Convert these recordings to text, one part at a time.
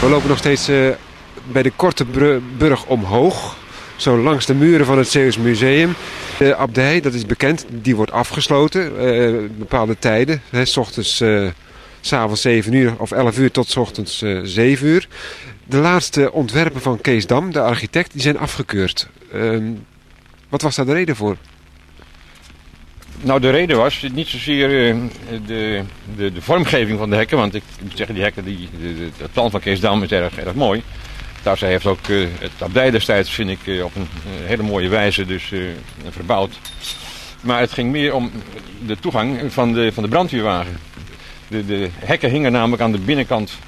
We lopen nog steeds uh, bij de Korte Burg omhoog. Zo langs de muren van het Zeeuws Museum. De abdij, dat is bekend, die wordt afgesloten. Uh, bepaalde tijden. Hè, s ochtends, uh, s'avonds 7 uur of 11 uur tot s ochtends 7 uur. De laatste ontwerpen van Kees Dam, de architect, die zijn afgekeurd. Ehm, wat was daar de reden voor? Nou, de reden was niet zozeer de, de, de, vormgeving van de hekken. Want ik moet zeggen, die hekken, die, het plan van Kees Dam is erg, erg mooi. Zij heeft ook uh, het abdij destijds, vind ik, uh, op een hele mooie wijze dus, verbouwd. Maar het ging meer om de toegang van de, van de brandweerwagen. De, de hekken hingen namelijk aan de binnenkant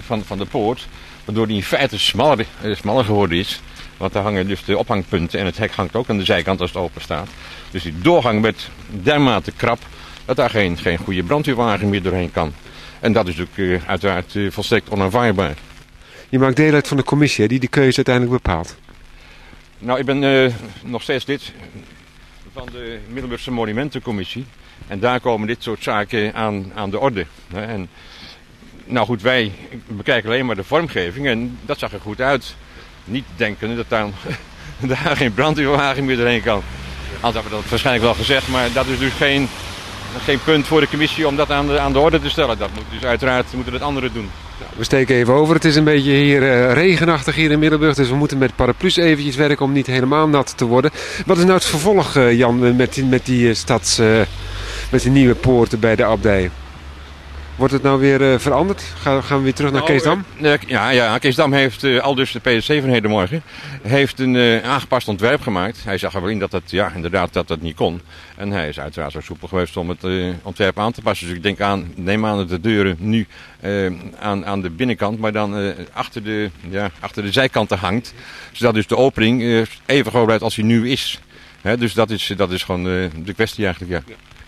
van, van de poort, waardoor die in feite smaller, smaller geworden is. Want daar hangen dus de ophangpunten en het hek hangt ook aan de zijkant als het open staat. Dus die doorgang werd dermate krap dat daar geen, geen goede brandweerwagen meer doorheen kan. En dat is natuurlijk uiteraard volstrekt onaanvaardbaar. Je maakt deel uit van de commissie die die keuze uiteindelijk bepaalt. Nou, ik ben uh, nog steeds lid van de Middelburgse Monumentencommissie. En daar komen dit soort zaken aan, aan de orde. En, nou goed, wij bekijken alleen maar de vormgeving en dat zag er goed uit. Niet denken dat daar, daar geen brandweerwagen meer doorheen kan. Anders hebben we dat waarschijnlijk wel gezegd, maar dat is dus geen, geen punt voor de commissie om dat aan de, aan de orde te stellen. Dat moet dus uiteraard moeten het anderen doen. We steken even over. Het is een beetje hier uh, regenachtig hier in Middelburg. Dus we moeten met paraplu's eventjes werken om niet helemaal nat te worden. Wat is nou het vervolg, uh, Jan, met die, met die stads... Uh, met die nieuwe poorten bij de abdij? Wordt het nou weer uh, veranderd? Gaan, gaan we weer terug naar nou, Keesdam? Uh, ja, ja, Keesdam heeft, uh, al dus de PSC van hedenmorgen, heeft een aangepast ontwerp gemaakt. Hij zag er wel in dat dat, ja, inderdaad, dat dat niet kon. En hij is uiteraard zo soepel geweest om het ontwerp aan te passen. Dus ik denk aan, neem aan dat de deuren nu aan, aan de binnenkant, maar dan achter, de, ja, achter de zijkanten hangt. Zodat dus de opening even groot blijft als hij nu is. He, dus dat is, dat is gewoon de kwestie eigenlijk, ja. ja.